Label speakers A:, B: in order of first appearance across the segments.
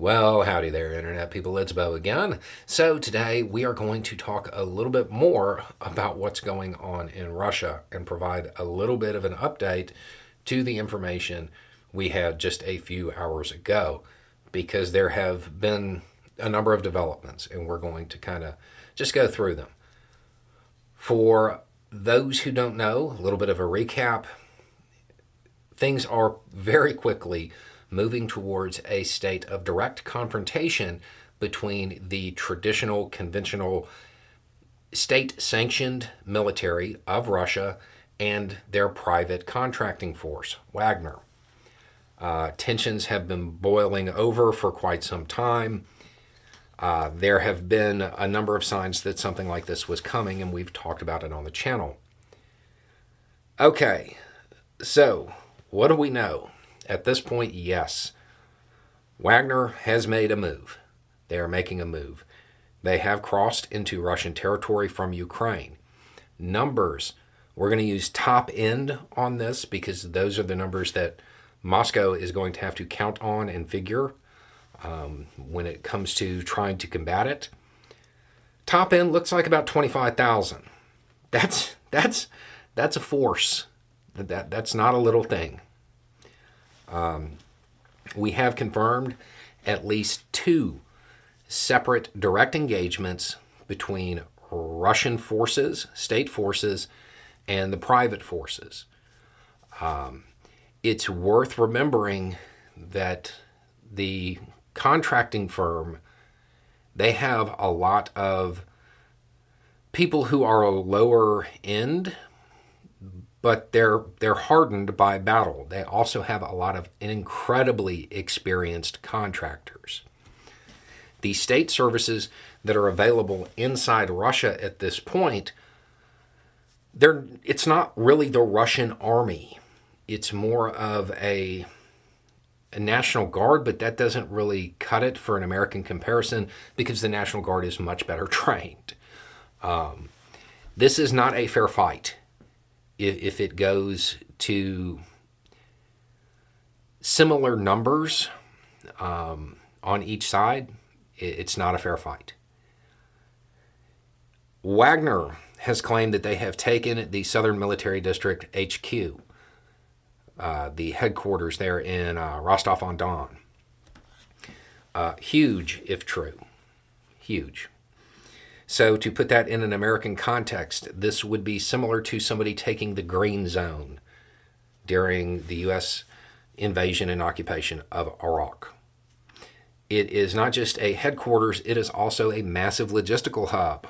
A: Well, howdy there, Internet people. It's Beau again. So, today we are going to talk a little bit more about what's going on in Russia and provide a little bit of an update to the information we had just a few hours ago because there have been a number of developments and we're going to kind of just go through them. For those who don't know, a little bit of a recap things are very quickly moving towards a state of direct confrontation between the traditional, conventional, state sanctioned military of Russia and their private contracting force, Wagner. Uh, tensions have been boiling over for quite some time. Uh, there have been a number of signs that something like this was coming, and we've talked about it on the channel. Okay, so what do we know? At this point, yes. Wagner has made a move. They are making a move. They have crossed into Russian territory from Ukraine. Numbers, we're going to use top end on this because those are the numbers that Moscow is going to have to count on and figure um, when it comes to trying to combat it. Top end looks like about 25,000. That's that's that's a force. That that's not a little thing. Um, we have confirmed at least two separate direct engagements between Russian forces, state forces, and the private forces. Um, it's worth remembering that the contracting firm they have a lot of people who are a lower end but they're they're hardened by battle. They also have a lot of incredibly experienced contractors. The state services that are available inside Russia at this point, they're it's not really the Russian army. It's more of a a National Guard, but that doesn't really cut it for an American comparison because the National Guard is much better trained. Um, this is not a fair fight if, if it goes to similar numbers um, on each side, it, it's not a fair fight. Wagner has claimed that they have taken the Southern Military District HQ, uh, the headquarters there in uh, Rostov on Don. Uh, huge, if true. Huge. So, to put that in an American context, this would be similar to somebody taking the green zone during the U.S. invasion and occupation of Iraq. It is not just a headquarters, it is also a massive logistical hub.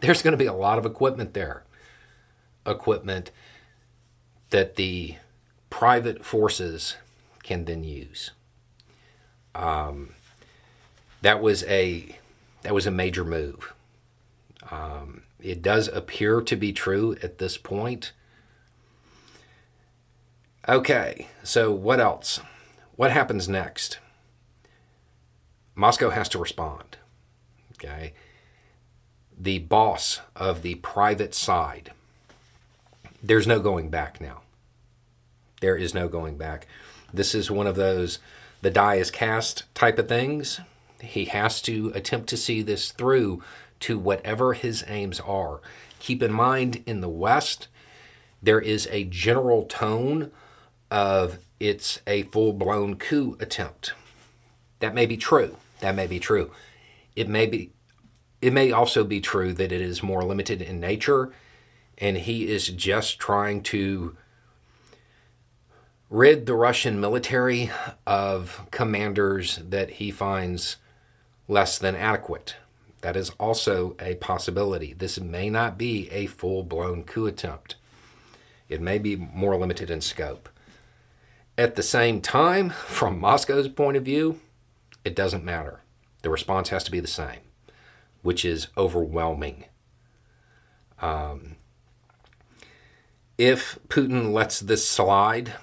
A: There's going to be a lot of equipment there. Equipment that the private forces can then use. Um, that was a that was a major move. Um, it does appear to be true at this point. Okay, so what else? What happens next? Moscow has to respond. Okay. The boss of the private side, there's no going back now. There is no going back. This is one of those the die is cast type of things. He has to attempt to see this through to whatever his aims are. Keep in mind, in the West, there is a general tone of it's a full blown coup attempt. That may be true. That may be true. It may be. It may also be true that it is more limited in nature, and he is just trying to rid the Russian military of commanders that he finds less than adequate. That is also a possibility. This may not be a full blown coup attempt, it may be more limited in scope. At the same time, from Moscow's point of view, it doesn't matter. The response has to be the same, which is overwhelming. Um, if Putin lets this slide,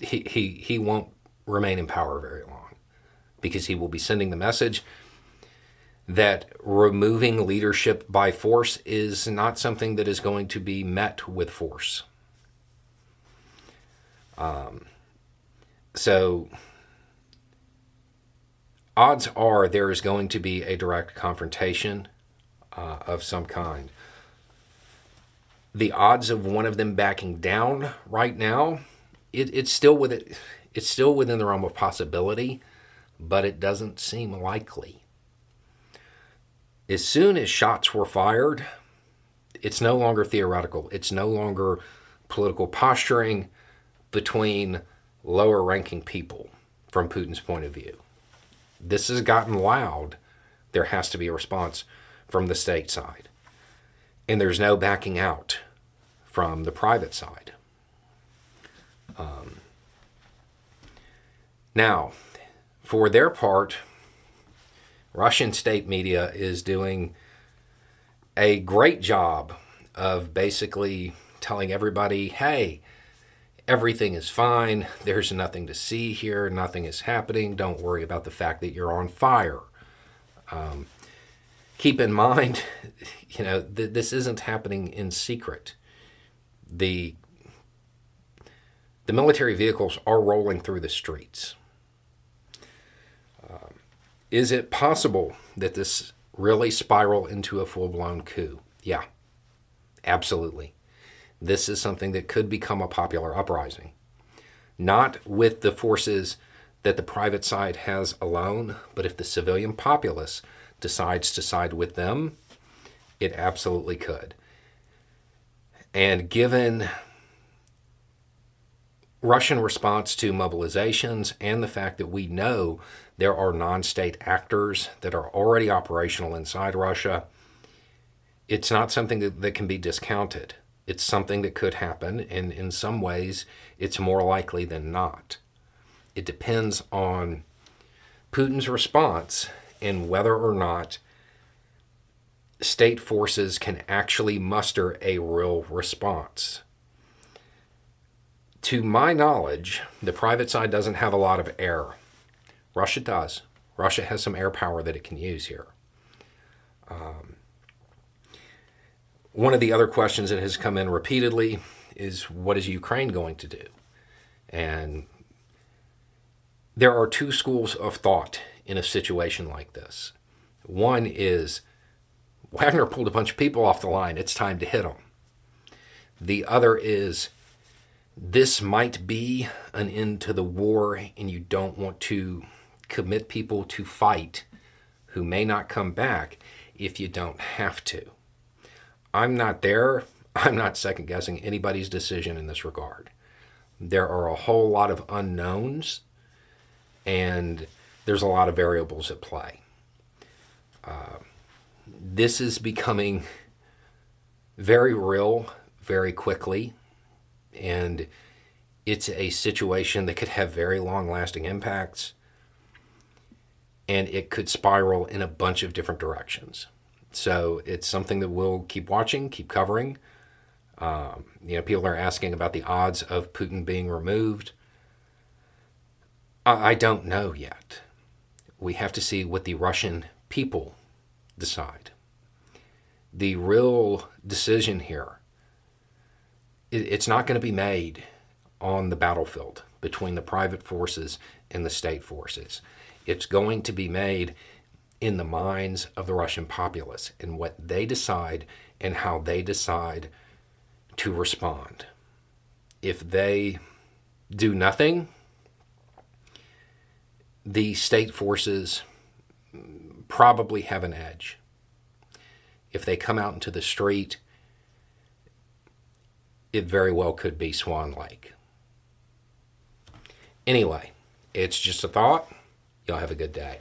A: he, he, he won't remain in power very long because he will be sending the message that removing leadership by force is not something that is going to be met with force. Um, so odds are there is going to be a direct confrontation uh, of some kind. The odds of one of them backing down right now, it, it's still with it, it's still within the realm of possibility, but it doesn't seem likely. As soon as shots were fired, it's no longer theoretical. It's no longer political posturing between lower ranking people from Putin's point of view. This has gotten loud. There has to be a response from the state side. And there's no backing out from the private side. Um, now, for their part, Russian state media is doing a great job of basically telling everybody, hey, everything is fine. There's nothing to see here. Nothing is happening. Don't worry about the fact that you're on fire. Um, keep in mind, you know, th- this isn't happening in secret. The the military vehicles are rolling through the streets. Is it possible that this really spiral into a full blown coup? Yeah, absolutely. This is something that could become a popular uprising. Not with the forces that the private side has alone, but if the civilian populace decides to side with them, it absolutely could. And given Russian response to mobilizations and the fact that we know there are non state actors that are already operational inside Russia, it's not something that, that can be discounted. It's something that could happen, and in some ways, it's more likely than not. It depends on Putin's response and whether or not state forces can actually muster a real response. To my knowledge, the private side doesn't have a lot of air. Russia does. Russia has some air power that it can use here. Um, one of the other questions that has come in repeatedly is what is Ukraine going to do? And there are two schools of thought in a situation like this. One is Wagner pulled a bunch of people off the line, it's time to hit them. The other is this might be an end to the war, and you don't want to commit people to fight who may not come back if you don't have to. I'm not there. I'm not second guessing anybody's decision in this regard. There are a whole lot of unknowns, and there's a lot of variables at play. Uh, this is becoming very real very quickly, and it's a situation that could have very long lasting impacts, and it could spiral in a bunch of different directions. So it's something that we'll keep watching, keep covering. Um, you know, people are asking about the odds of Putin being removed. I, I don't know yet. We have to see what the Russian people decide. The real decision here, it's not going to be made on the battlefield between the private forces and the state forces. It's going to be made in the minds of the Russian populace and what they decide and how they decide to respond. If they do nothing, the state forces probably have an edge. If they come out into the street, it very well could be Swan Lake. Anyway, it's just a thought. Y'all have a good day.